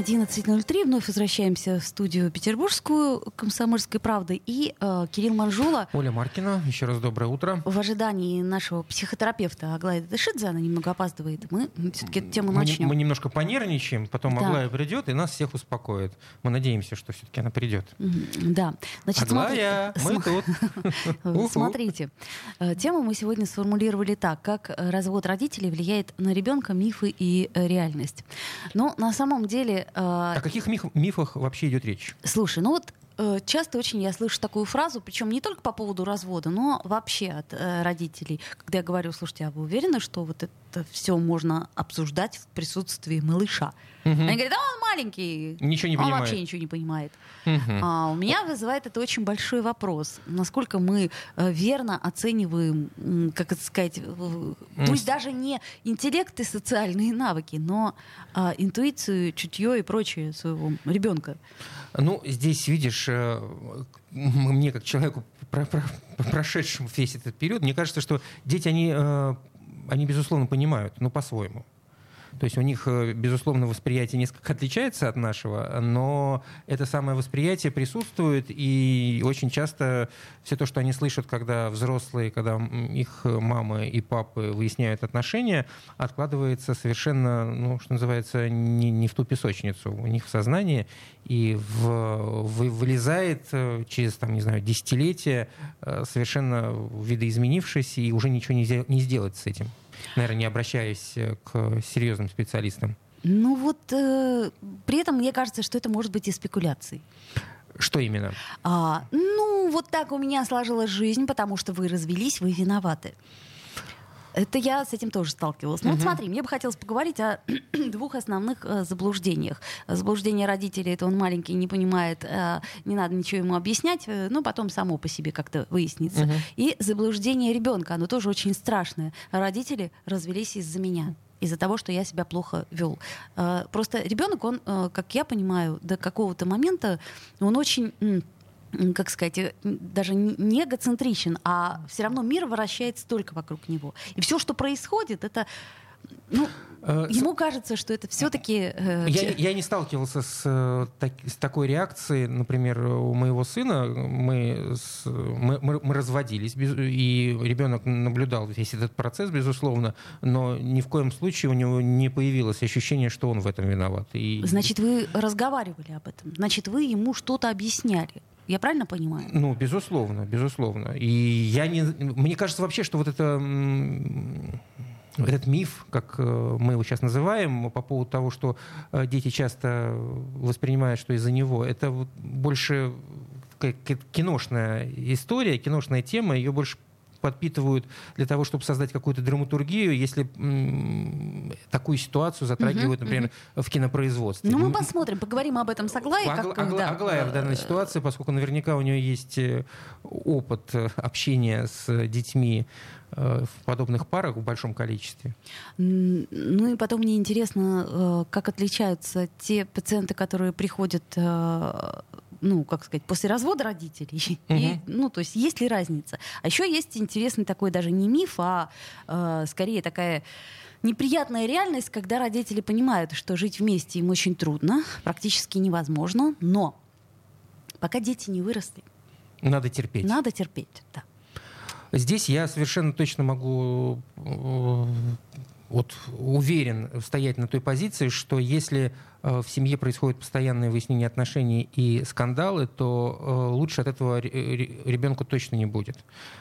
11.03. Вновь возвращаемся в студию Петербургскую «Комсомольской правды». И э, Кирилл Манжула. Оля Маркина. Еще раз доброе утро. В ожидании нашего психотерапевта Аглая Дышидзе, она немного опаздывает, мы все-таки эту тему мы, начнем. Мы немножко понервничаем, потом да. Аглая придет и нас всех успокоит. Мы надеемся, что все-таки она придет. Да. Значит, Аглая, смотри... мы тут. Смотрите. Э, тему мы сегодня сформулировали так. Как развод родителей влияет на ребенка, мифы и э, реальность. Но на самом деле О каких миф, мифах вообще идет речь? Слушай, ну вот э, часто очень я слышу такую фразу, причем не только по поводу развода, но вообще от э, родителей. Когда я говорю, слушайте, а вы уверены, что вот это все можно обсуждать в присутствии малыша? Угу. Они говорят, да он маленький. Ничего не он понимает. вообще ничего не понимает. Угу. А, у меня вызывает это очень большой вопрос. Насколько мы э, верно оцениваем, как это сказать, э, пусть даже не интеллект и социальные навыки, но э, интуицию, чутье и прочее своего ребенка. Ну, здесь, видишь, э, мне как человеку, прошедшему весь этот период, мне кажется, что дети, они, они безусловно, понимают, но по-своему. То есть у них, э, безусловно, восприятие несколько отличается от нашего, но это самое восприятие присутствует, и очень часто все то, что они слышат, когда взрослые, когда их мамы и папы выясняют отношения, откладывается совершенно, ну, что называется, не, не в ту песочницу, у них в сознании, и в, в, вылезает э, через, там, не знаю, десятилетия э, совершенно видоизменившись, и уже ничего не, не сделать с этим наверное, не обращаясь э, к серьезным специалистам? Ну вот, э, при этом мне кажется, что это может быть и спекуляцией. Что именно? А, ну, вот так у меня сложилась жизнь, потому что вы развелись, вы виноваты. Это я с этим тоже сталкивалась. Ну, uh-huh. вот смотри, мне бы хотелось поговорить о двух основных э, заблуждениях. Заблуждение родителей это он маленький, не понимает, э, не надо ничего ему объяснять, э, ну, потом само по себе как-то выяснится. Uh-huh. И заблуждение ребенка, оно тоже очень страшное. Родители развелись из-за меня из-за того, что я себя плохо вел. Э, просто ребенок, он, э, как я понимаю, до какого-то момента, он очень как сказать, э, даже не эгоцентричен, а все равно мир вращается только вокруг него. И все, что происходит, это ну, э, ему кажется, что это все-таки... Э, я, я не сталкивался с, так, с такой реакцией, например, у моего сына. Мы, с, мы, мы, мы разводились, и ребенок наблюдал весь этот процесс, безусловно, но ни в коем случае у него не появилось ощущение, что он в этом виноват. И... Значит, вы разговаривали об этом? Значит, вы ему что-то объясняли? Я правильно понимаю? Ну, безусловно, безусловно. И я не... Мне кажется вообще, что вот это этот миф, как э, мы его сейчас называем, по поводу того, что э, дети часто воспринимают, что из-за него, это больше киношная история, киношная тема, ее больше подпитывают для того, чтобы создать какую-то драматургию, если такую ситуацию затрагивают, например, в кинопроизводстве. Ну, мы посмотрим, поговорим об этом с Аглаей. Агла, как, Агла, да. Аглая в данной ситуации, поскольку наверняка у нее есть э, опыт э, общения с детьми э, в подобных парах в большом количестве. Ну и потом мне интересно, как отличаются те пациенты, которые приходят ну, как сказать, после развода родителей. Угу. И, ну, то есть есть ли разница? А еще есть интересный такой даже не миф, а э, скорее такая неприятная реальность, когда родители понимают, что жить вместе им очень трудно, практически невозможно, но пока дети не выросли. Надо терпеть. Надо терпеть, да. Здесь я совершенно точно могу э, вот уверен стоять на той позиции, что если в семье происходит постоянное выяснение отношений и скандалы, то э, лучше от этого ребенку точно не будет.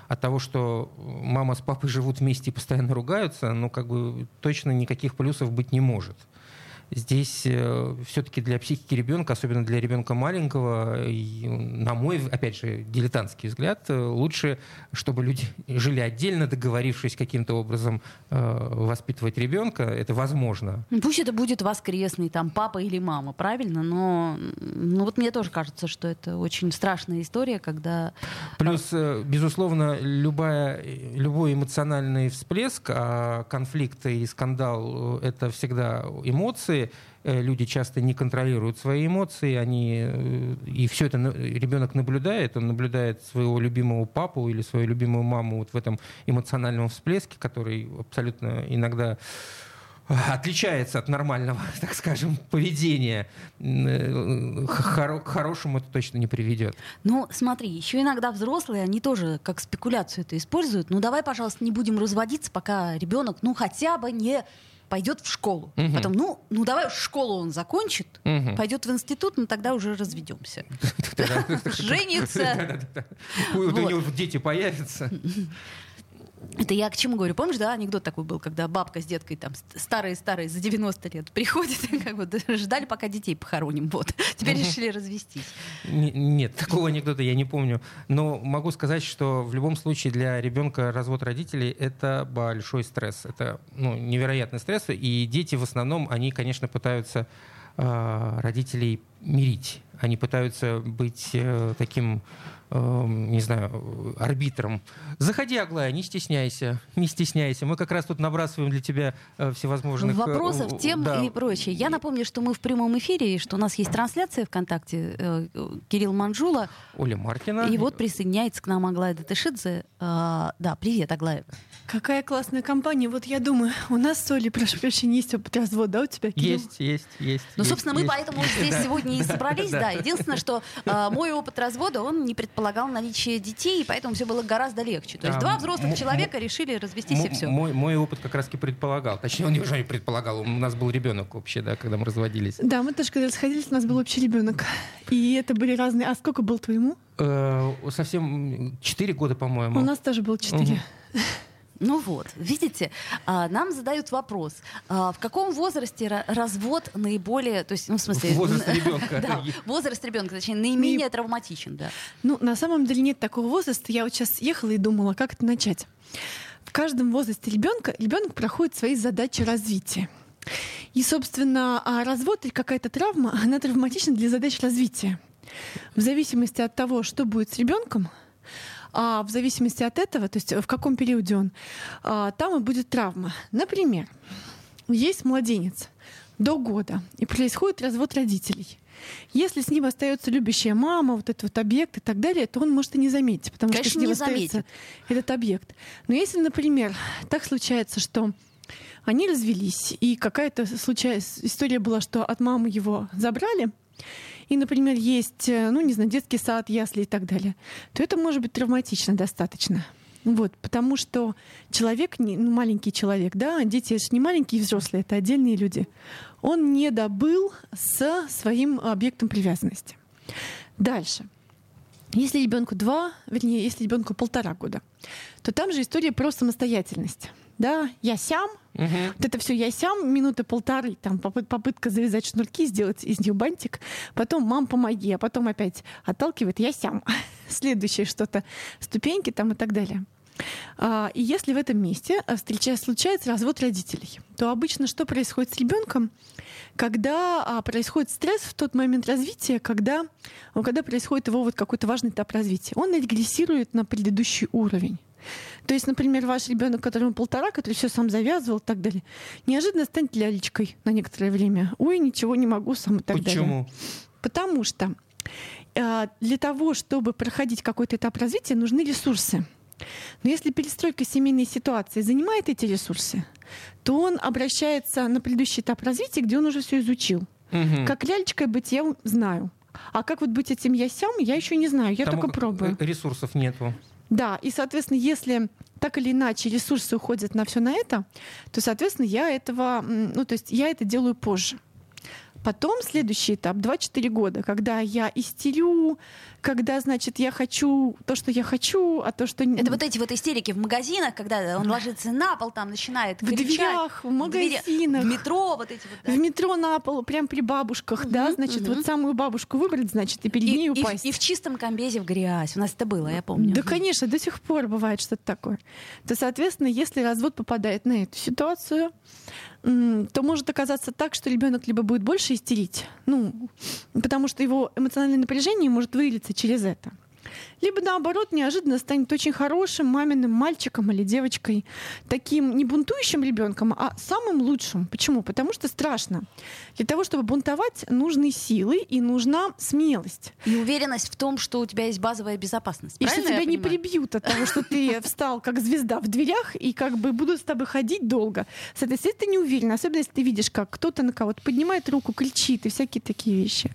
От того, что мама с папой живут вместе и постоянно ругаются, ну как бы точно никаких плюсов быть не может. Здесь э, все-таки для психики ребенка, особенно для ребенка маленького, и, на мой, опять же, дилетантский взгляд, э, лучше, чтобы люди жили отдельно, договорившись каким-то образом э, воспитывать ребенка. Это возможно. Пусть это будет воскресный, там, папа или мама, правильно? Но ну, вот мне тоже кажется, что это очень страшная история, когда... Плюс, э, безусловно, любая, любой эмоциональный всплеск, а конфликты и скандал — это всегда эмоции, эмоции. Э, люди часто не контролируют свои эмоции, они, э, и все это ребенок наблюдает, он наблюдает своего любимого папу или свою любимую маму вот в этом эмоциональном всплеске, который абсолютно иногда э, отличается от нормального, так скажем, поведения, к хорошему это точно не приведет. Ну, смотри, еще иногда взрослые, они тоже как спекуляцию это используют. Ну, давай, пожалуйста, не будем разводиться, пока ребенок, ну, хотя бы не пойдет в школу. Угу. Потом, ну, ну давай школу он закончит, угу. пойдет в институт, но тогда уже разведемся. Женится. У него дети появятся. Это я к чему говорю? Помнишь, да, анекдот такой был, когда бабка с деткой там старые-старые за 90 лет приходит, как бы ждали, пока детей похороним. Вот. Теперь решили развестись. Нет, такого анекдота я не помню. Но могу сказать, что в любом случае для ребенка развод родителей это большой стресс. Это ну, невероятный стресс. И дети в основном, они, конечно, пытаются э, родителей мирить. Они пытаются быть э, таким Эм, не знаю, арбитром. Заходи, Аглая, не стесняйся, не стесняйся. Мы как раз тут набрасываем для тебя э, всевозможных... Э, Вопросов, тем да. и прочее. Я напомню, что мы в прямом эфире, и что у нас есть трансляция ВКонтакте. Э, Кирилл Манжула. Оля Маркина. И вот присоединяется к нам Аглая Датышидзе. Да, привет, Аглая. Какая классная компания. Вот я думаю, у нас с Олей, прошу прощения, есть опыт развода, да, у тебя, Кирилл? Есть, есть, есть. Ну, есть, собственно, есть. мы поэтому здесь сегодня и собрались, да. Единственное, что мой опыт развода, он не предполагал наличие детей, и поэтому все было гораздо легче. То есть а, два взрослых человека решили развестись и все. Мой, мой опыт как раз-таки предполагал. Точнее, он уже не предполагал. У нас был ребенок вообще, да, когда мы разводились. Да, мы тоже когда расходились, у нас был общий ребенок. И это были разные. А сколько был твоему? Э, совсем четыре года, по-моему. У нас тоже было четыре. Ну вот, видите, а, нам задают вопрос, а, в каком возрасте развод наиболее, то есть, ну, в смысле... Возраст ребенка. Да, возраст ребенка, точнее, наименее травматичен, да. Ну, на самом деле нет такого возраста. Я вот сейчас ехала и думала, как это начать. В каждом возрасте ребенка ребенок проходит свои задачи развития. И, собственно, а развод или какая-то травма, она травматична для задач развития. В зависимости от того, что будет с ребенком, а в зависимости от этого, то есть в каком периоде он, а, там и будет травма. Например, есть младенец до года, и происходит развод родителей. Если с ним остается любящая мама, вот этот вот объект и так далее, то он может и не заметить, потому Конечно, что с ним остается заметит. этот объект. Но если, например, так случается, что они развелись, и какая-то случайная история была, что от мамы его забрали, и, например, есть, э, ну, не знаю, детский сад, ясли и так далее, то это может быть травматично достаточно. Вот, потому что человек, ну, маленький человек, да, дети это не маленькие взрослые, это отдельные люди, он не добыл с своим объектом привязанности. Дальше. Если ребенку два, вернее, если ребенку полтора года, то там же история про самостоятельность да, я сям, угу. вот это все я сям, минуты полторы, там попытка завязать шнурки, сделать из них бантик, потом мам, помоги, а потом опять отталкивает, я сям. Следующее что-то, ступеньки там и так далее. А, и если в этом месте а, встречается, случается развод родителей, то обычно что происходит с ребенком, когда а, происходит стресс в тот момент развития, когда, когда происходит его вот какой-то важный этап развития, он регрессирует на предыдущий уровень. То есть, например, ваш ребенок, которому полтора, который все сам завязывал и так далее, неожиданно станет лялечкой на некоторое время. Ой, ничего не могу сам и так Почему? далее. Потому что э, для того, чтобы проходить какой-то этап развития, нужны ресурсы. Но если перестройка семейной ситуации занимает эти ресурсы, то он обращается на предыдущий этап развития, где он уже все изучил. Угу. Как лялечкой быть я знаю. А как вот быть этим ясям, я еще не знаю, я Там только пробую. Ресурсов нету. Да, и, соответственно, если так или иначе ресурсы уходят на все на это, то, соответственно, я этого, ну, то есть я это делаю позже. Потом следующий этап 2-4 года, когда я истерю, когда, значит, я хочу то, что я хочу, а то, что... Это вот эти вот истерики в магазинах, когда он ложится на пол, там начинает в кричать. дверях, в магазинах, в метро, вот эти вот. Да. В метро на пол, прям при бабушках, угу, да, значит, угу. вот самую бабушку выбрать, значит, и перед и, ней упасть. И, и в чистом комбезе в грязь. У нас это было, я помню. Да, конечно, до сих пор бывает что-то такое. То, соответственно, если развод попадает на эту ситуацию, то может оказаться так, что ребенок либо будет больше истерить, ну, потому что его эмоциональное напряжение может вылиться через это либо наоборот неожиданно станет очень хорошим маминым мальчиком или девочкой, таким не бунтующим ребенком, а самым лучшим. Почему? Потому что страшно. Для того, чтобы бунтовать, нужны силы и нужна смелость. И уверенность в том, что у тебя есть базовая безопасность. И что тебя не прибьют от того, что ты встал как звезда в дверях и как бы будут с тобой ходить долго. Соответственно, ты не уверен, особенно если ты видишь, как кто-то на кого-то поднимает руку, кричит и всякие такие вещи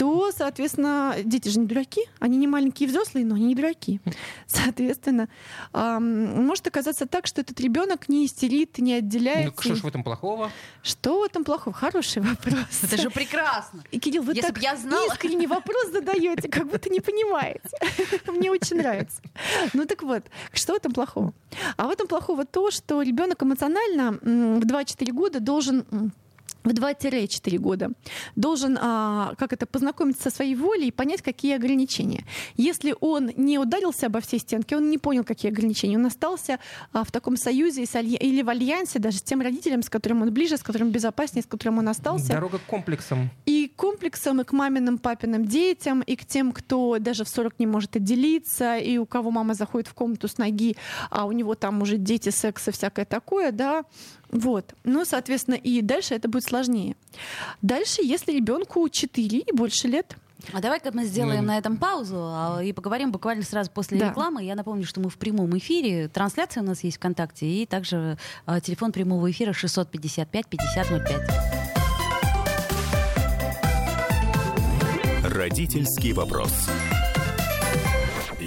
то, соответственно, дети же не дураки, они не маленькие взрослые, но они не дураки. Соответственно, может оказаться так, что этот ребенок не истерит, не отделяется. Ну, что ж в этом плохого? Что в этом плохого? Хороший вопрос. Это же прекрасно. И, Кирилл, вы Если так я знала... искренне вопрос задаете, как будто не понимаете. Мне очень нравится. Ну так вот, что в этом плохого? А в этом плохого то, что ребенок эмоционально в 2-4 года должен в 2-4 года должен а, как это, познакомиться со своей волей и понять, какие ограничения. Если он не ударился обо все стенки, он не понял, какие ограничения, он остался а, в таком союзе или в альянсе даже с тем родителем, с которым он ближе, с которым безопаснее, с которым он остался. Дорога к комплексам. И комплексам, и к маминым, папиным детям, и к тем, кто даже в 40 не может отделиться, и у кого мама заходит в комнату с ноги, а у него там уже дети, секс и всякое такое, да, вот. Ну, соответственно, и дальше это будет сложнее. Дальше, если ребенку 4 и больше лет, а давай-ка мы сделаем mm. на этом паузу а, и поговорим буквально сразу после да. рекламы. Я напомню, что мы в прямом эфире. Трансляция у нас есть ВКонтакте. И также а, телефон прямого эфира 655 5005. Родительский вопрос.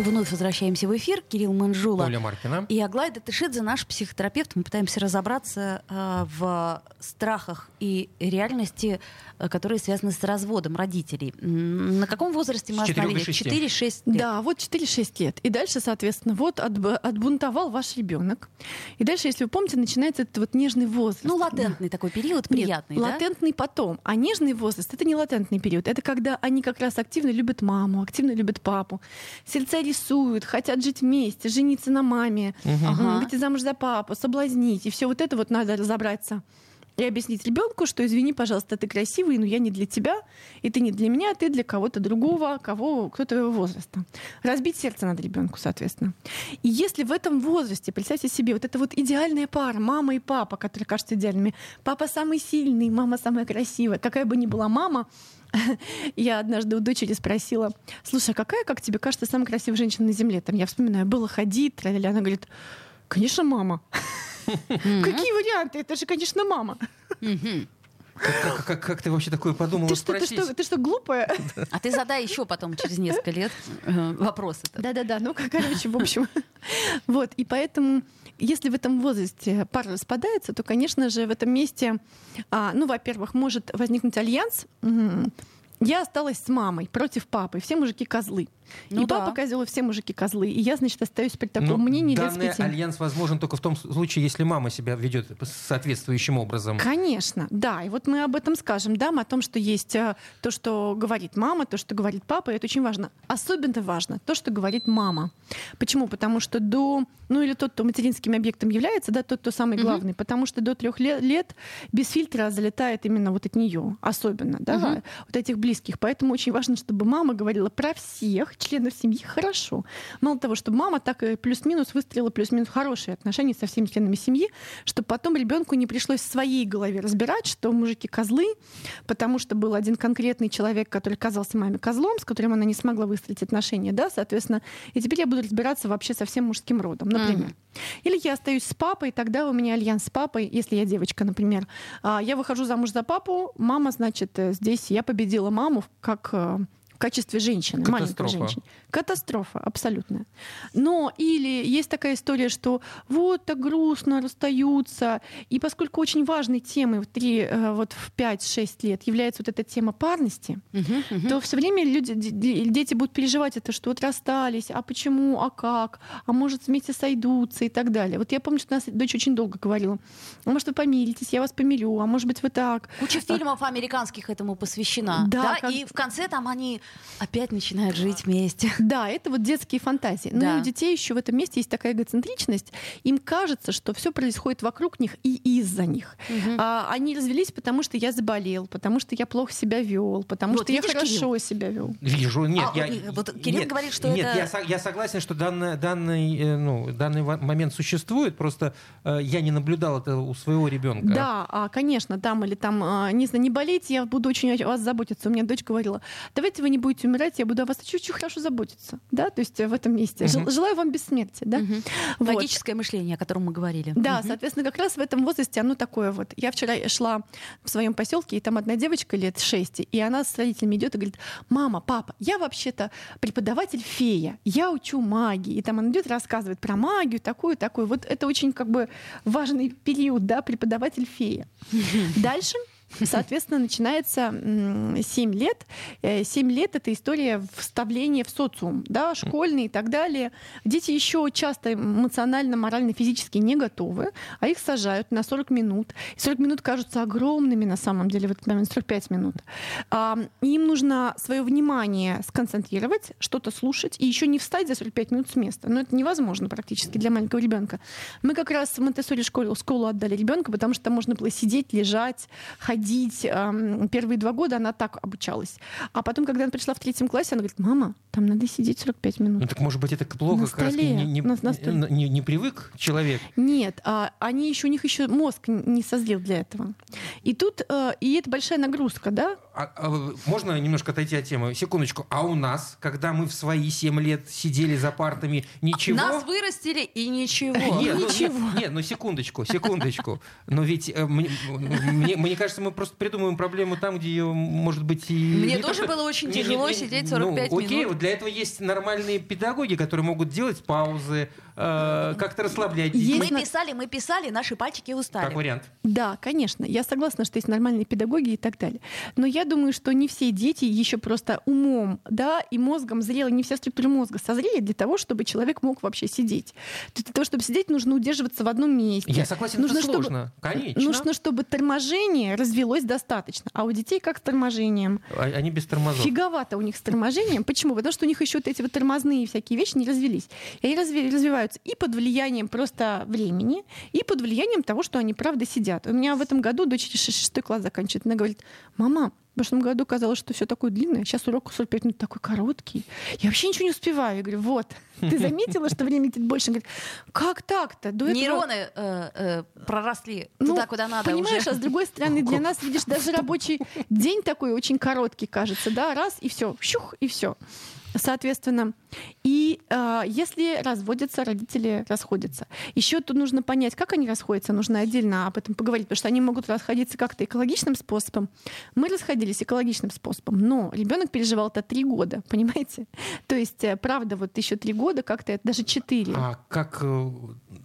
Вновь возвращаемся в эфир. Кирилл Манжула Оля Маркина. и Аглая Датышидзе, наш психотерапевт. Мы пытаемся разобраться э, в страхах и реальности Э, которые связаны с разводом родителей. На каком возрасте мы остановились? 4-6 лет. Да, вот 4-6 лет. И дальше, соответственно, вот отбунтовал ваш ребенок. И дальше, если вы помните, начинается этот вот нежный возраст. Ну, латентный да. такой период, приятный, Нет, да? латентный потом. А нежный возраст — это не латентный период. Это когда они как раз активно любят маму, активно любят папу. Сердца рисуют, хотят жить вместе, жениться на маме, угу. ага. выйти замуж за папу, соблазнить. И все вот это вот надо разобраться и объяснить ребенку, что извини, пожалуйста, ты красивый, но я не для тебя, и ты не для меня, а ты для кого-то другого, кого, кто твоего возраста. Разбить сердце надо ребенку, соответственно. И если в этом возрасте, представьте себе, вот эта вот идеальная пара, мама и папа, которые кажутся идеальными, папа самый сильный, мама самая красивая, какая бы ни была мама, я однажды у дочери спросила, слушай, а какая, как тебе кажется, самая красивая женщина на земле? Там я вспоминаю, было ходить, она говорит, конечно, мама. Какие варианты? Это же, конечно, мама. Как, как, как, как ты вообще такое подумала ты что, спросить? Ты что, ты что, глупая? А ты задай еще потом, через несколько лет, э, вопросы. Да-да-да, ну, короче, в общем. Вот, и поэтому, если в этом возрасте пара распадается, то, конечно же, в этом месте, а, ну, во-первых, может возникнуть альянс. Я осталась с мамой против папы, все мужики козлы. Ну и да. папа козел, и все мужики козлы. И я, значит, остаюсь при таком Но ну, мнении данный лет альянс возможен только в том случае, если мама себя ведет соответствующим образом. Конечно, да. И вот мы об этом скажем, да, о том, что есть э, то, что говорит мама, то, что говорит папа, и это очень важно. Особенно важно то, что говорит мама. Почему? Потому что до, ну или тот, кто материнским объектом является, да, тот, кто самый главный, угу. потому что до трех лет, лет без фильтра залетает именно вот от нее, особенно, да, угу. вот этих близких. Поэтому очень важно, чтобы мама говорила про всех членов семьи хорошо. Мало того, чтобы мама так и плюс-минус выстроила плюс-минус хорошие отношения со всеми членами семьи, чтобы потом ребенку не пришлось в своей голове разбирать, что мужики козлы, потому что был один конкретный человек, который казался маме козлом, с которым она не смогла выстроить отношения, да, соответственно, и теперь я буду разбираться вообще со всем мужским родом, например. Mm. Или я остаюсь с папой, тогда у меня альянс с папой, если я девочка, например. А, я выхожу замуж за папу, мама, значит, э, здесь я победила маму как э, качестве женщины, маленькой женщины. Катастрофа абсолютная. Но или есть такая история, что вот так грустно расстаются, и поскольку очень важной темой в 3, э, вот в 5-6 лет является вот эта тема парности, uh-huh, uh-huh. то все время люди, дети будут переживать это, что вот расстались, а почему, а как, а может вместе сойдутся и так далее. Вот я помню, что нас дочь очень долго говорила, а может вы помиритесь, я вас помирю, а может быть вы так. Куча а фильмов американских этому посвящена. Да, да? Как... и в конце там они опять начинают жить вместе. Да, это вот детские фантазии. Но да. у детей еще в этом месте есть такая эгоцентричность. Им кажется, что все происходит вокруг них и из-за них. Угу. А, они развелись, потому что я заболел, потому что я плохо себя вел, потому вот, что видишь, я хорошо Кирилл? себя вел. Вижу, нет, а, я, вот Кирилл нет, говорит, что нет, это... я, я согласен, что данный, данный, э, ну, данный момент существует, просто э, я не наблюдал это у своего ребенка. Да, а, конечно, там или там, а, не знаю, не болейте, я буду очень о вас заботиться. У меня дочь говорила, давайте вы не будете умирать, я буду о вас чуть-чуть хорошо заботиться. Да, то есть в этом месте. Угу. Желаю вам бессмертия. Да? Угу. Вот. Логическое мышление, о котором мы говорили. Да, угу. соответственно, как раз в этом возрасте оно такое вот. Я вчера шла в своем поселке, и там одна девочка лет 6, и она с родителями идет и говорит, мама, папа, я вообще-то преподаватель фея, я учу магии. И там она идет рассказывает про магию, такую, такую. Вот это очень как бы важный период, да, преподаватель фея. Дальше Соответственно, начинается 7 лет. 7 э, лет — это история вставления в социум, да, школьный и так далее. Дети еще часто эмоционально, морально, физически не готовы, а их сажают на 40 минут. 40 минут кажутся огромными на самом деле, в этот момент 45 минут. Им нужно свое внимание сконцентрировать, что-то слушать и еще не встать за 45 минут с места. Но это невозможно практически для маленького ребенка. Мы как раз в Монтессори школу, школу отдали ребенка, потому что там можно было сидеть, лежать, ходить ходить. Первые два года она так обучалась. А потом, когда она пришла в третьем классе, она говорит, мама, там надо сидеть 45 минут. Ну так может быть это плохо, на столе, не, не, на, на не, не привык человек? Нет, а, они еще, у них еще мозг не созрел для этого. И тут, э, и это большая нагрузка, да? А, а, можно немножко отойти от темы? Секундочку. А у нас, когда мы в свои 7 лет сидели за партами, ничего? Нас вырастили и ничего. Нет, ничего. Ну, нет, нет, ну секундочку, секундочку. Но ведь э, мне, мне, мне кажется, мы просто придумываем проблему там, где ее, может быть, и... Мне тоже было очень тяжело сидеть 45 ну, минут. Окей, вот для этого есть нормальные педагоги, которые могут делать паузы, э, как-то расслаблять детей. Мы писали, мы писали, наши пальчики устали. Как вариант. Да, конечно. Я согласна, что есть нормальные педагоги и так далее. Но я думаю, что не все дети еще просто умом да, и мозгом зрелы, не вся структура мозга созрели для того, чтобы человек мог вообще сидеть. Для того, чтобы сидеть, нужно удерживаться в одном месте. Я согласен, нужно, это сложно. Чтобы, Конечно. Нужно, чтобы торможение развелось достаточно. А у детей как с торможением? А, они без тормозов. Фиговато у них с торможением. Почему? Потому что у них еще вот эти вот тормозные всякие вещи не развелись. И они развиваются и под влиянием просто времени, и под влиянием того, что они правда сидят. У меня в этом году дочь шестой класс заканчивает. Она говорит, мама, в прошлом году казалось, что все такое длинное, сейчас урок 45 минут такой короткий. Я вообще ничего не успеваю. Я говорю, вот, ты заметила, что время летит больше? Говорит, как так-то? До Нейроны э, э, проросли ну, туда, куда надо Понимаешь, уже. а с другой стороны, для нас, видишь, даже рабочий день такой очень короткий кажется, да, раз, и все, щух, и все. Соответственно, и э, если разводятся, родители расходятся. Еще тут нужно понять, как они расходятся, нужно отдельно об этом поговорить, потому что они могут расходиться как-то экологичным способом. Мы расходились экологичным способом, но ребенок переживал это три года, понимаете? То есть, э, правда, вот еще три года, как-то даже четыре. А как э,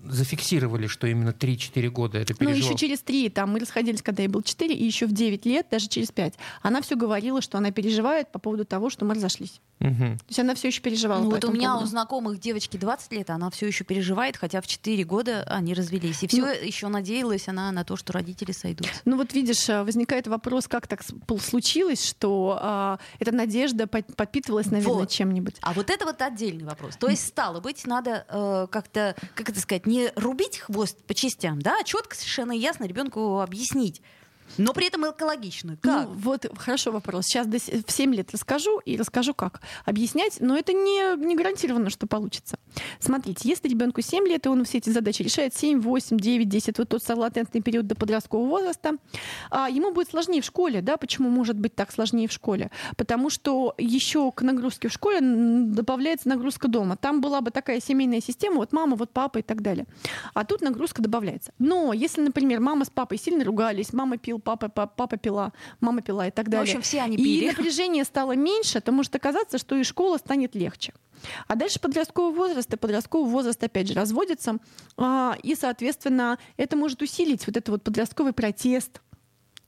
зафиксировали, что именно 3-4 года это переживал? Ну, еще через три, там мы расходились, когда я был 4, и еще в 9 лет, даже через 5. Она все говорила, что она переживает по поводу того, что мы разошлись. Угу. То есть она все еще переживала. Ну, вот у меня поводу. у знакомых девочки 20 лет, она все еще переживает, хотя в 4 года они развелись. И все ну, еще надеялась она на то, что родители сойдут. Ну вот видишь, э, возникает вопрос, как так случилось, что а, эта надежда подпитывалась, наверное, вот. чем-нибудь. А вот это вот отдельный вопрос. То есть, стало быть, надо э, как-то, как это сказать, не рубить хвост по частям, да, а четко совершенно ясно ребенку объяснить Но при этом экологично. Ну, Как? вот хорошо вопрос. Сейчас в 7 лет расскажу и расскажу, как объяснять, но это не, не гарантированно, что получится. Смотрите, если ребенку 7 лет, и он все эти задачи решает 7, 8, 9, 10, вот тот латентный период до подросткового возраста, а, ему будет сложнее в школе. Да? Почему может быть так сложнее в школе? Потому что еще к нагрузке в школе добавляется нагрузка дома. Там была бы такая семейная система, вот мама, вот папа и так далее. А тут нагрузка добавляется. Но если, например, мама с папой сильно ругались, мама пил, папа, папа, папа пила, мама пила и так Ну, в далее. общем, все они и пили. напряжение стало меньше, то может оказаться, что и школа станет легче. А дальше подростковый возраст, и подростковый возраст опять же разводится, а, и, соответственно, это может усилить вот этот вот подростковый протест,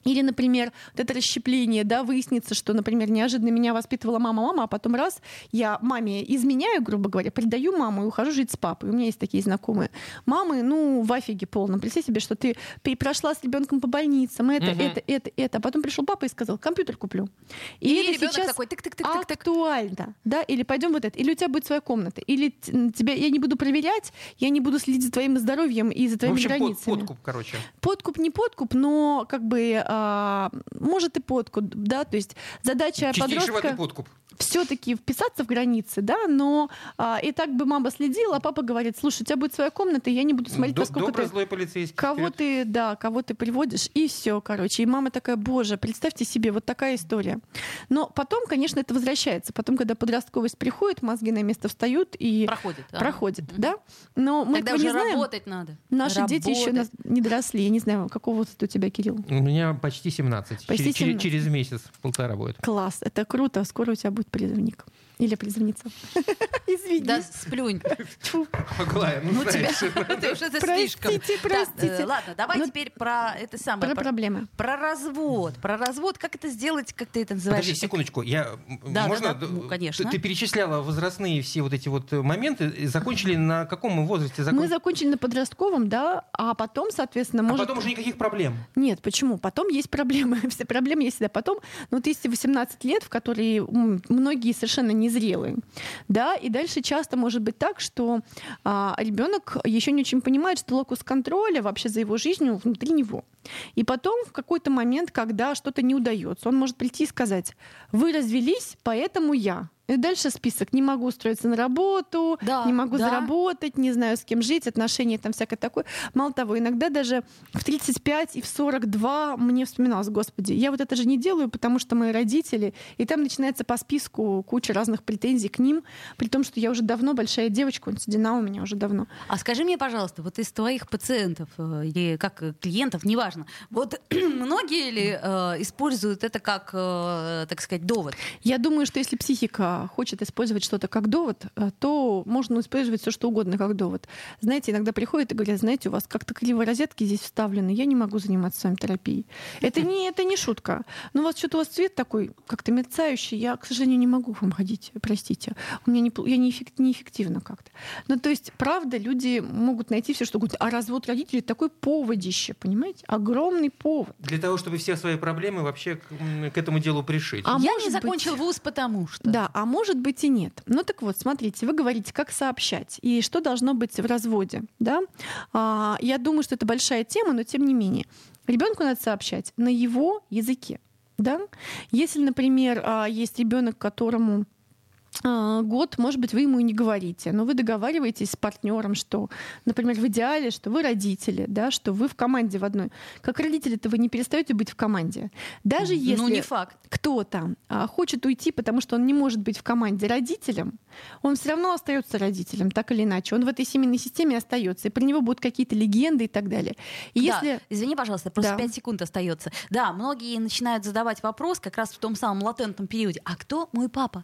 или, например, вот это расщепление, да, выяснится, что, например, неожиданно меня воспитывала мама, мама, а потом раз, я маме изменяю, грубо говоря, предаю маму и ухожу жить с папой. У меня есть такие знакомые. Мамы, ну, в офиге полном. Представь себе, что ты прошла с ребенком по больницам, это, Мгм. это, это, это. А потом пришел папа и сказал, компьютер куплю. И, это ребенок сейчас такой тык-тык-тык-тык-тык. актуально, да, или пойдем вот это, или у тебя будет своя комната, или тебя я не буду проверять, я не буду следить за твоим здоровьем и за В твоими общем, под- границами. подкуп, короче. Подкуп не подкуп, но как бы а, может и подкуп, да, то есть задача Чистейший воды подростка подкуп. Все-таки вписаться в границы, да, но а, и так бы мама следила, а папа говорит, слушай, у тебя будет своя комната, и я не буду смотреть, До- поскольку Добрый ты злой полицейский. Кого Вперед. ты, да, кого ты приводишь, и все, короче. И мама такая, боже, представьте себе, вот такая история. Но потом, конечно, это возвращается. Потом, когда подростковость приходит, мозги на место встают и Проходит. а. проходит, да? Но мы Тогда уже не знаем. работать надо. Наши дети еще Работать. не доросли. Я не знаю, какого возраста у тебя, Кирилл? У меня почти 17. Почти Через- через- 17. Через месяц, полтора будет. Класс, это круто. Скоро у тебя будет призывник. Или призывница. Извини. Да, сплюнь. Аглая, ну, Ну тебя, ты уж это слишком. Простите, Так, простите. э, ладно, давай Ну, теперь про это самое. Про про- проблемы. Про развод. Про развод. Как это сделать, как ты это называешь? Подожди секундочку, я Да, можно? да, да, ну, Ты- конечно. Ты, перечисляла возрастные все вот эти вот э, моменты, закончили на каком мы возрасте? закон- Мы закончили на подростковом, да, а потом, соответственно, А может... потом уже никаких проблем. Нет, почему? Потом есть проблемы. Все проблемы есть всегда. Потом, ну вот если 18 лет, в которые многие совершенно незрелые, да, и дальше часто может быть так, что а, ребенок еще не очень понимает, что локус контроля вообще за его жизнью внутри него. И потом в какой-то момент, когда что-то не удается, он может прийти и сказать: "Вы развелись, поэтому я". И дальше список. Не могу устроиться на работу, Да, не могу да. заработать, не знаю, с кем жить, отношения там всякое такое. Мало того, иногда даже в 35 и в 42 мне вспоминалось, господи, я вот это же не делаю, потому что мои родители, и там начинается по списку куча разных претензий к ним, при том, что я уже давно большая девочка, он седина у меня уже давно. А скажи мне, пожалуйста, вот из твоих пациентов э, или как э, клиентов, неважно, вот многие ли э, используют это как, э, так сказать, довод? Я думаю, что если психика хочет использовать что-то как довод, э, то можно использовать все что угодно как довод. Знаете, иногда приходят и говорят, знаете, у вас как-то криво розетки здесь вставлены, я не могу заниматься с вами терапией. Это не, это не шутка. Но у вас что-то у вас цвет такой, как-то мерцающий, я, к сожалению, не могу вам ходить, простите. У меня не, я неэффект- неэффективно как-то. Ну, то есть, правда, люди могут найти все, что угодно. А развод родителей такой поводище, понимаете? Огромный повод. Для того, чтобы все свои проблемы вообще к, к этому делу пришить. А Я не быть- закончил вуз, потому что. Да, а может быть и нет. Ну так вот, смотрите, вы говорите, как сообщать и что должно быть в разводе. Да? А, я думаю, что это большая тема, но тем не менее. Ребенку надо сообщать на его языке. Да? Если, например, а, есть ребенок, которому год, может быть, вы ему и не говорите, но вы договариваетесь с партнером, что, например, в идеале, что вы родители, да, что вы в команде в одной. Как родители-то вы не перестаете быть в команде. Даже если Ну, не факт. кто-то а, хочет уйти, потому что он не может быть в команде родителем, он все равно остается родителем, так или иначе. Он в этой семейной системе остается, и про него будут какие-то легенды и так далее. И Да, если Извини, пожалуйста, просто Да. 5 секунд остается. Да, многие начинают задавать вопрос как раз в том самом латентном периоде. А кто мой папа?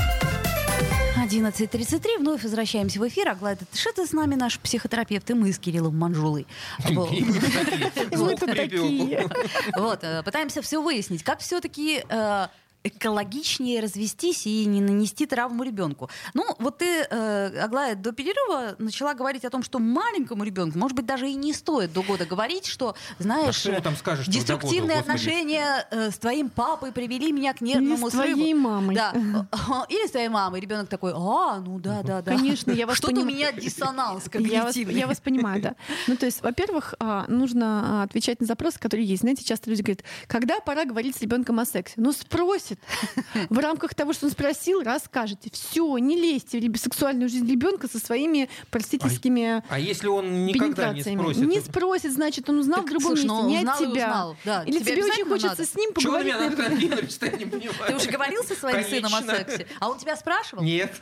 11.33, вновь возвращаемся в эфир. Аглая Татышева с нами, наш психотерапевт, и мы с Кириллом Манжулой. Вот. э, пытаемся все выяснить, как все-таки экологичнее развестись и не нанести травму ребенку. Ну, вот ты, э, Аглая, до перерыва начала говорить о том, что маленькому ребенку, может быть, даже и не стоит до года говорить, что, знаешь, А что ему там скажешь, деструктивные года, отношения э, с твоим папой привели меня к нервному Или с твоей срыву. мамой. Да. Или с твоей мамой. Ребенок такой, а, ну да, да, да. Конечно, я вас Что-то у поним- меня диссонанс Я вас, когнитивный. я вас понимаю, да. Ну, то есть, во-первых, а, нужно а, отвечать на запросы, которые есть. Знаете, часто люди говорят, когда пора говорить с ребенком о сексе? Ну, спросит. В рамках того, что он спросил, расскажете. Все, не лезьте в сексуальную жизнь ребенка со своими простительскими А если он никогда не спросит? Не спросит, значит, он узнал Так, в другом слушай, месте, не от узнал и тебя. узнал. Да, Или тебе тебе очень хочется надо? с ним поговорить на я не понимаю. Ты уже говорил со своим сыном о сексе? А он тебя спрашивал? Нет.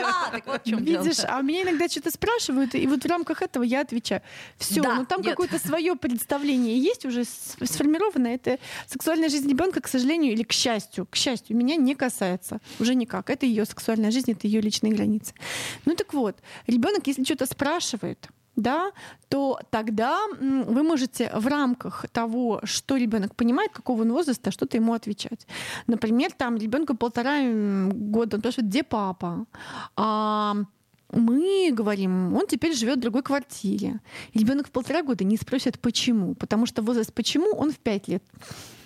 А, Так вот в чем дело. Видишь, а меня иногда что-то спрашивают, и вот в рамках этого я отвечаю. Все, Да, ну там какое-то свое представление есть уже с- сформировано. Это сексуальная жизнь ребенка, к сожалению, или к счастью, к счастью, меня не касается. Уже никак. Это ее сексуальная жизнь, это ее личные границы. Ну так вот, ребенок, если что-то спрашивает, да, то тогда вы можете в рамках того, что ребенок понимает, какого он возраста, что-то ему отвечать. Например, там ребенку полтора года, он спрашивает, где папа? А, мы говорим, он теперь живет в другой квартире. Ребенок в полтора года не спросит почему, потому что возраст почему он в пять лет.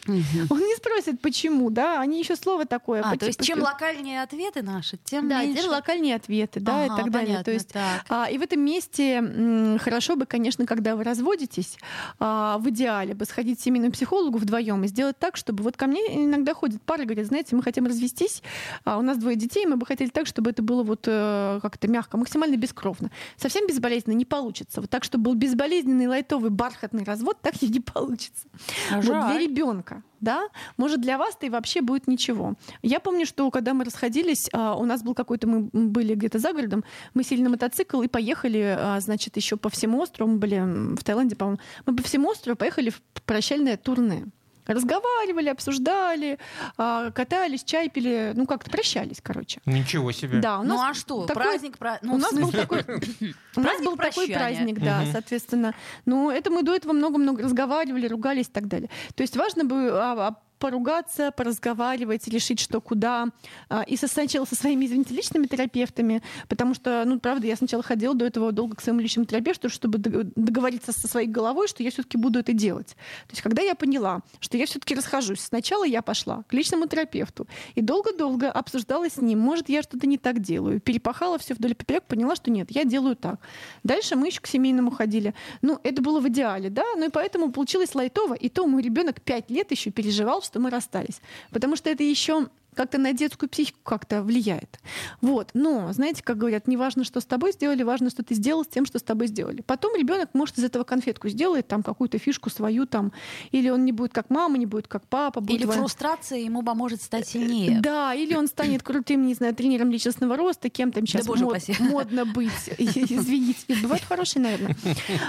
Он не спросит почему, да, они еще слово такое. А, по то есть чем локальнее ответы наши, тем да, меньше. тем локальнее ответы, да, Ага, и так далее. понятно, То есть так. а, и в этом месте м, хорошо бы, конечно, когда вы разводитесь, а, в идеале бы сходить к семейному психологу вдвоем и сделать так, чтобы вот ко мне иногда ходят пары, говорят, знаете, мы хотим развестись, а у нас двое детей, мы бы хотели так, чтобы это было вот э, как-то мягко, максимально бескровно. Совсем безболезненно не получится. Вот так, чтобы был безболезненный, лайтовый, бархатный развод, так и не получится. Вот для Жаль. Ребенка, да, может для вас-то и вообще будет ничего. Я помню, что когда мы расходились, а, у нас был какой-то, мы были где-то за городом, мы сели на мотоцикл и поехали, а, значит, еще по всему острову, мы были в Таиланде, по-моему, мы по всему острову поехали в прощальное турне. Разговаривали, обсуждали, а, катались, чай пили, ну как-то прощались, короче. Ничего себе. Да, у Ну нас а что, такой- праздник... пра- ну, у нас был такой, у нас Праздник был такой праздник, да, соответственно. Ну, это мы до этого много-много разговаривали, ругались и так далее. То есть важно бы а, а, поругаться, поразговаривать, решить, что куда. А, И сначала со своими, извините, личными терапевтами, потому что, ну, правда, я сначала ходила до этого долго к своему личному терапевту, чтобы дог- договориться со своей головой, что я все-таки буду это делать. То есть, когда я поняла, что я все-таки расхожусь, сначала я пошла к личному терапевту и долго-долго обсуждала с ним, может, я что-то не так делаю. Перепахала все вдоль поперек, поняла, что нет, я делаю так. Дальше мы еще к семейному ходили. Ну, это было в идеале, да, ну и поэтому получилось лайтово. И то мой ребенок пять лет еще переживал, что мы расстались. Потому что это еще как-то на детскую психику как-то влияет. Вот. Но, знаете, как говорят, не важно, что с тобой сделали, важно, что ты сделал с тем, что с тобой сделали. Потом ребенок может из этого конфетку сделает, там какую-то фишку свою там, или он не будет как мама, не будет как папа, будет Или во- фрустрация ему поможет стать сильнее. да, или он станет крутым, не знаю, тренером личностного роста, кем там сейчас боже упаси. модно быть. Извините, нет, бывают хорошие, наверное.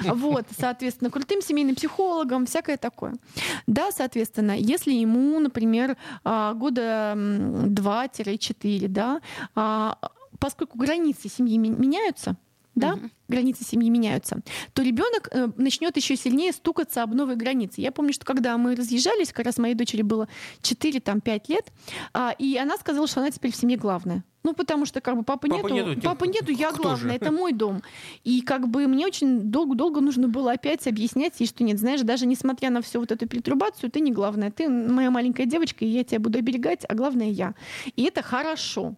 Вот, соответственно, крутым семейным психологом, всякое такое. Да, соответственно, если ему, например, а, года м, два-четыре, да, а, поскольку границы семьи меняются, да, границы семьи меняются, то ребенок начнет еще сильнее стукаться об новые границы. Я помню, что когда мы разъезжались, как раз моей дочери было 4-5 лет, а, и она сказала, что она теперь в семье главная. Ну, потому что как бы папы, Папы нету, нету, папы нету, я главная, же? это мой дом. И как бы мне очень долго-долго нужно было опять объяснять ей, что нет, знаешь, даже несмотря на всю вот эту перетрубацию, ты не главная, ты моя маленькая девочка, и я тебя буду оберегать, а главное я. И это хорошо.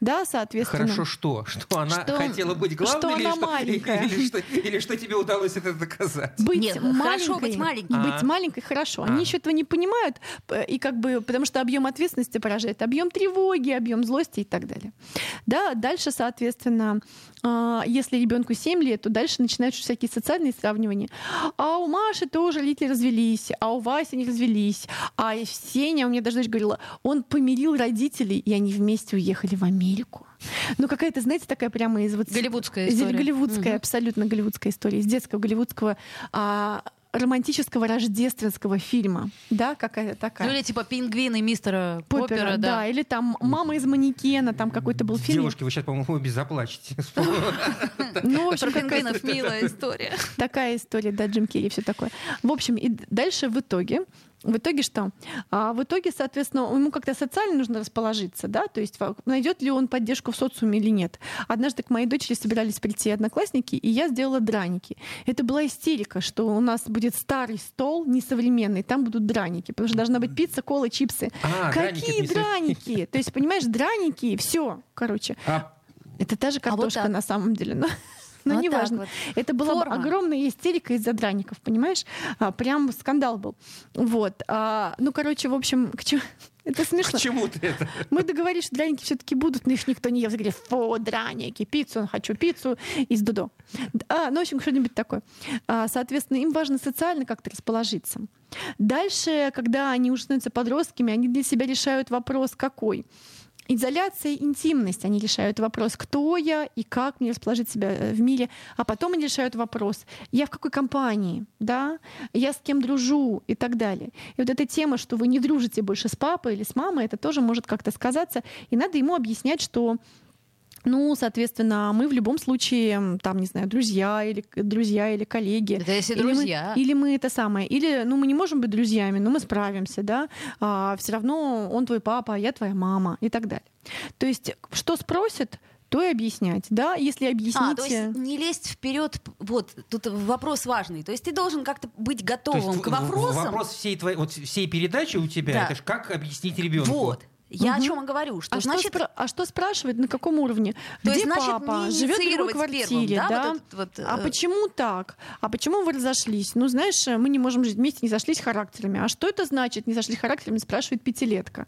Да, соответственно. Хорошо что? Что она Что- хотела быть главной? что или, она что, маленькая. или, что, или что тебе удалось это доказать? быть Нет, маленькой, хорошо быть маленькой. быть А. маленькой хорошо. А. Они еще этого не понимают, и как бы, потому что объем ответственности поражает, объем тревоги, объем злости и так далее. Да, дальше, соответственно, а, если ребенку 7 лет, то дальше начинаются всякие социальные сравнивания. А у Маши тоже родители развелись, а у Васи не развелись, а Сеня, у меня даже дочь говорила, он помирил родителей, и они вместе уехали в Америку. Ну, какая-то, знаете, такая прямо из вот... Голливудская история. Голливудская, Мгм. абсолютно голливудская история. Из детского голливудского а, романтического рождественского фильма. Да, какая-то такая. Ну или типа пингвины мистера Поппера, да. Или там «Мама из манекена», там какой-то был фильм. Девушки, вы сейчас, по-моему, обе заплачете. Ну, в общем, пингвинов милая история. такая история, да, Джим Керри, все такое. В общем, и дальше в итоге в итоге что? А в итоге, соответственно, ему как-то социально нужно расположиться, да, то есть найдет ли он поддержку в социуме или нет. Однажды к моей дочери собирались прийти одноклассники, и я сделала драники. Это была истерика, что у нас будет старый стол, несовременный, там будут драники, потому что должна быть пицца, кола, чипсы. А, Какие драники? драники? То есть, понимаешь, драники, все, короче. А Это та же А вот картошка так. на самом деле. Но... Но Вот так неважно. вот. Это была Форма. огромная истерика из-за драников, понимаешь? А, прям скандал был. Вот. А, ну, короче, в общем, к чему... Это смешно. к чему ты это? Мы договорились, что драники все-таки будут, но их никто не ест. Говорит, фу, драники, пиццу, хочу пиццу из Дудо. А, ну, в общем, что-нибудь такое. А, соответственно, им важно социально как-то расположиться. Дальше, когда они уже становятся подростками, они для себя решают вопрос какой? Изоляция интимность. Они решают вопрос, кто я и как мне расположить себя э, в мире. А потом они решают вопрос, я в какой компании, да, я с кем дружу и так далее. И вот эта тема, что вы не дружите больше с папой или с мамой, это тоже может как-то сказаться. И надо ему объяснять, что ну, соответственно, мы в любом случае, там, не знаю, друзья или друзья или коллеги. Это если Или мы- друзья. или мы это самое. Или, ну, мы не можем быть друзьями, но мы справимся, да. все равно он твой папа, а я твоя мама и так далее. То есть, что спросит, то и объяснять, да. Если объясните... А, то есть не лезть вперед. Вот, тут вопрос важный. То есть ты должен как-то быть То готовым есть к вопросам. Вопрос всей твоей, вот всей передачи у тебя, Да. это ж как объяснить ребенку? Вот. Я Мгм. о чем и говорю, что а, значит что спра- а что спрашивать, на каком уровне? То Где есть, значит, папа? Живет в другой инициировать квартире, первым, да, да? вот этот вот, А э, почему так? А почему вы разошлись? Ну, знаешь, мы не можем жить вместе, не сошлись характерами. А что это значит, не сошлись характерами, спрашивает пятилетка.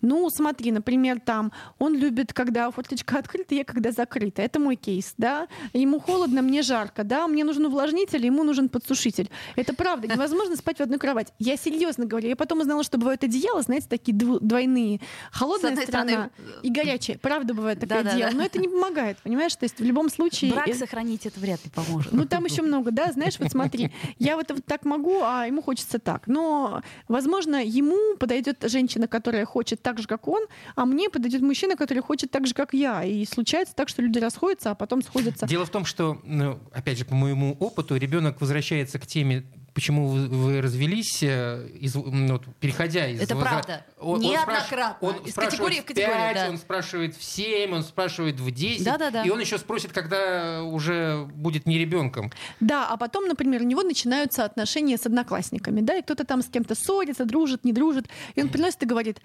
Ну, смотри, например, там, он любит, когда форточка открыта, я когда закрыта. Это мой кейс, да? Ему холодно, мне жарко, да? Мне нужен увлажнитель, ему нужен подсушитель. Это правда, невозможно спать в одной кровати. Я серьезно говорю. Я потом узнала, что бывают одеяла, знаете, такие двойные. Холодная одной сторона стороны, и горячая. Правда бывает такое Да-да-да. дело. Но это не помогает, понимаешь? То есть в любом случае... брак э, сохранить это вряд ли поможет. ну, там еще много, да, знаешь, вот смотри, я вот, вот так могу, а ему хочется так. Но, возможно, ему подойдет женщина, которая хочет так же, как он, а мне подойдет мужчина, который хочет так же, как я. И случается так, что люди расходятся, а потом сходятся. Дело в том, что, ну, опять же, по моему опыту, ребенок возвращается к теме, почему вы, вы развелись, э, из, ну, переходя из... Это возра- правда. Он, он Неоднократно. спраш- Он Из спрашивает категории в категорию, 5, да. он спрашивает в 7, он спрашивает в 10. Да-да-да. И он еще спросит, когда уже будет не ребенком. Да, а потом, например, у него начинаются отношения с одноклассниками, да, и кто-то там с кем-то ссорится, дружит, не дружит, и он приносит и говорит,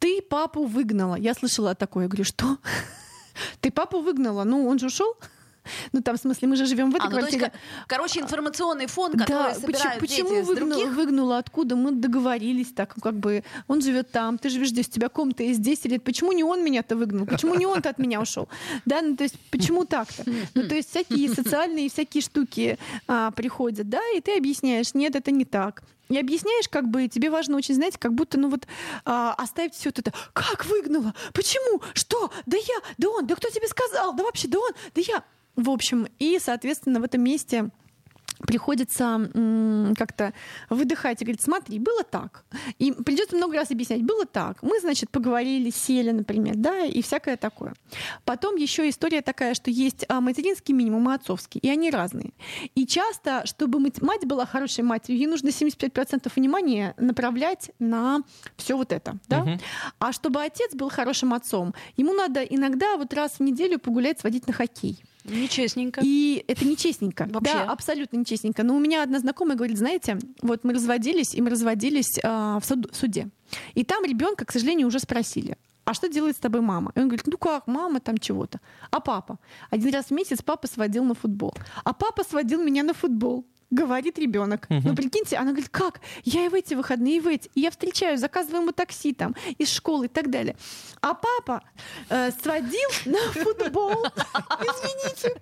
ты папу выгнала. Я слышала такое, я говорю, что? Ты папу выгнала, ну он же ушел? Ну там, в смысле, мы же живем в этой А, ну, есть, квартире. ко- короче, информационный фон, который Да, собирают почему, дети почему с выгнала, других. выгнала? Откуда? Мы договорились так, как бы он живет там, ты живешь здесь, у тебя комната есть здесь, или почему не он меня-то выгнал? Почему не он-то от меня ушел? Да, ну то есть почему так-то? Ну то есть всякие социальные всякие штуки а, приходят, да, и ты объясняешь, нет, это не так. И объясняешь, как бы тебе важно очень, знаете, как будто, ну вот, а, оставить все это. Как выгнала? Почему? Что? Да я, да он, да кто тебе сказал? Да вообще, да он, да я. В общем, и, соответственно, в этом месте приходится как-то выдыхать и говорить, смотри, было так. И придется много раз объяснять, было так. Мы, значит, поговорили, сели, например, да, и всякое такое. Потом еще история такая, что есть а, материнский минимум и отцовский, и они разные. И часто, чтобы мать была хорошей матерью, ей нужно 75% внимания направлять на все вот это, да. Мгм. А чтобы отец был хорошим отцом, ему надо иногда вот раз в неделю погулять, сводить на хоккей. Нечестненько. И это нечестненько. Вообще. Да, абсолютно нечестненько. Но у меня одна знакомая говорит, знаете, вот мы разводились, и мы разводились а, в, суд- суде. И там ребенка, к сожалению, уже спросили. А что делает с тобой мама? И он говорит, ну как, мама там чего-то. А папа? Один раз в месяц папа сводил на футбол. А папа сводил меня на футбол. Говорит ребенок. Мгм. Ну, прикиньте, она говорит, как? Я и в эти выходные, и в эти. И я встречаю, заказываю ему такси там, из школы и так далее. А папа э, сводил на футбол. Извините.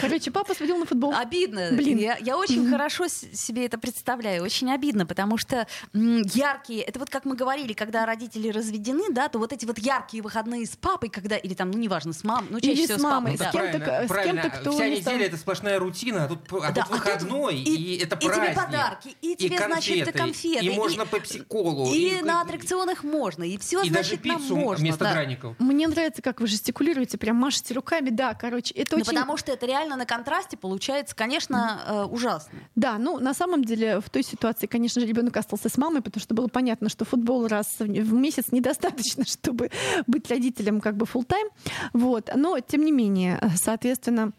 Короче, папа сводил на футбол. Обидно. Блин. Я, я очень хорошо с- себе это представляю. Очень обидно, потому что м, яркие... Это вот как мы говорили, когда родители разведены, да, то вот эти вот яркие выходные с папой, когда... Или там, ну, неважно, с мамой, ну, чаще Или всего с мамой, с с папой, да. кем-то, правильно, с кем-то, кто Вся не неделя это сплошная рутина, а тут, а Да, тут а выходной, тут и, это и тебе праздник. подарки, и тебе, значит, конфеты, И и- можно пепси-колу. И, на аттракционах можно, и все, И даже значит, нам пиццу можно. вместо да. драников. Мне нравится, как вы жестикулируете, прям машете руками. Да, короче, это Ну, очень... потому что это реально на контрасте получается, конечно, э, ужасно. Да, ну на самом деле в той ситуации, конечно же, ребенок остался с мамой, потому что было понятно, что футбол раз в месяц недостаточно, чтобы быть родителем как бы full тайм Вот. Но тем не менее, соответственно,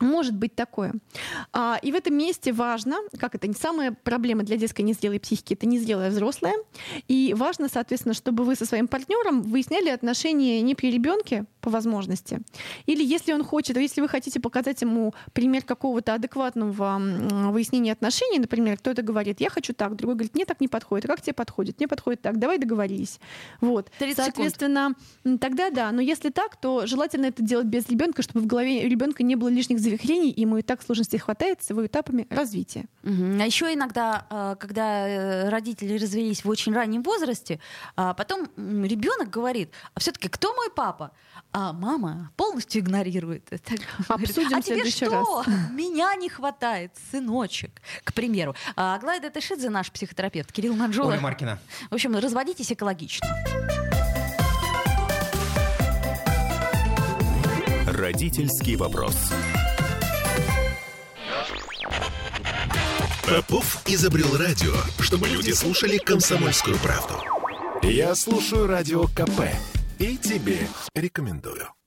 может быть такое. А, и в этом месте важно, как это не самая проблема для детской незрелой психики, это незрелая взрослая. И важно, соответственно, чтобы вы со своим партнером выясняли отношения не при ребенке по возможности. Или если он хочет, а если вы хотите показать ему пример какого-то адекватного выяснения отношений, например, кто-то говорит, я хочу так, другой говорит, мне так не подходит. А как тебе подходит? Мне подходит так, давай договорились. Вот. 30 секунд. Соответственно, м, тогда да. Но если так, то желательно это делать без ребенка, чтобы в голове ребенка не было лишних завихрений, и ему и так сложностей хватает с его этапами развития. Мгм. А еще иногда, э, когда э, родители развелись в очень раннем возрасте, а потом ребенок говорит, а все-таки кто мой папа? А мама полностью игнорирует это. Обсудим а тебе следующий что? Меня не хватает, сыночек, к примеру. А Аглайда Тышидзе, наш психотерапевт, Кирилл Манжула. Оля Маркина. В общем, разводитесь экологично. Родительский вопрос. Попов изобрел радио, чтобы люди слушали комсомольскую правду. Я слушаю радио КП и тебе рекомендую.